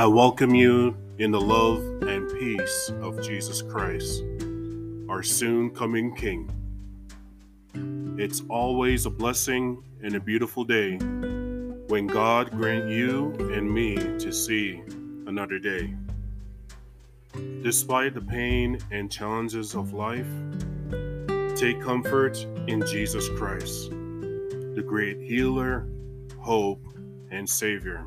I welcome you in the love and peace of Jesus Christ, our soon coming King. It's always a blessing and a beautiful day when God grant you and me to see another day. Despite the pain and challenges of life, take comfort in Jesus Christ, the great healer, hope, and Savior.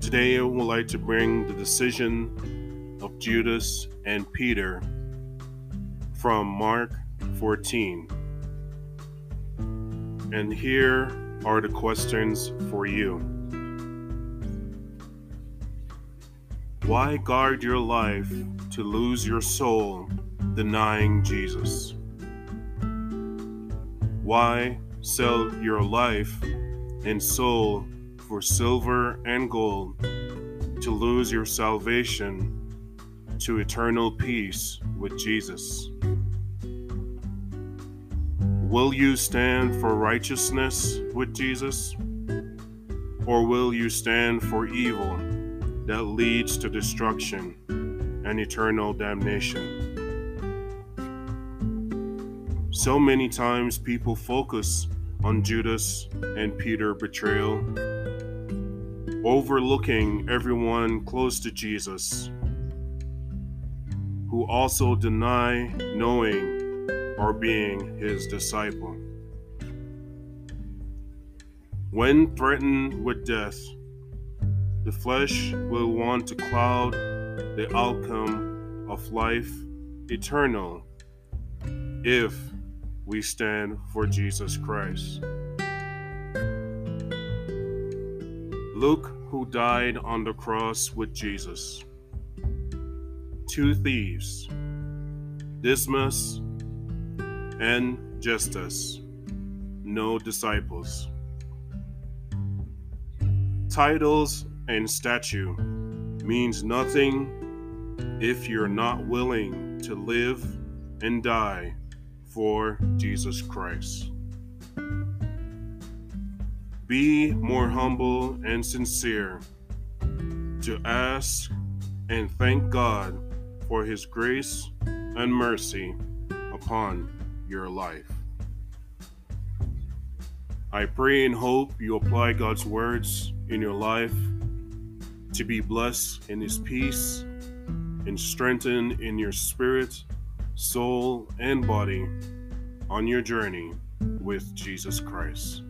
Today, I would like to bring the decision of Judas and Peter from Mark 14. And here are the questions for you. Why guard your life to lose your soul denying Jesus? Why sell your life and soul for silver and gold to lose your salvation to eternal peace with Jesus? Will you stand for righteousness with Jesus? Or will you stand for evil that leads to destruction and eternal damnation? So many times people focus on Judas and Peter betrayal, overlooking everyone close to Jesus who also deny knowing or being his disciple. When threatened with death, the flesh will want to cloud the outcome of life eternal if we stand for Jesus Christ. Look who died on the cross with Jesus. Two thieves, Dismas and Gestas, no disciples. Titles and statue means nothing if you're not willing to live and die for Jesus Christ. Be more humble and sincere to ask and thank God for His grace and mercy upon your life. I pray and hope you apply God's words in your life to be blessed in His peace and strengthened in your spirit soul, and body on your journey with Jesus Christ.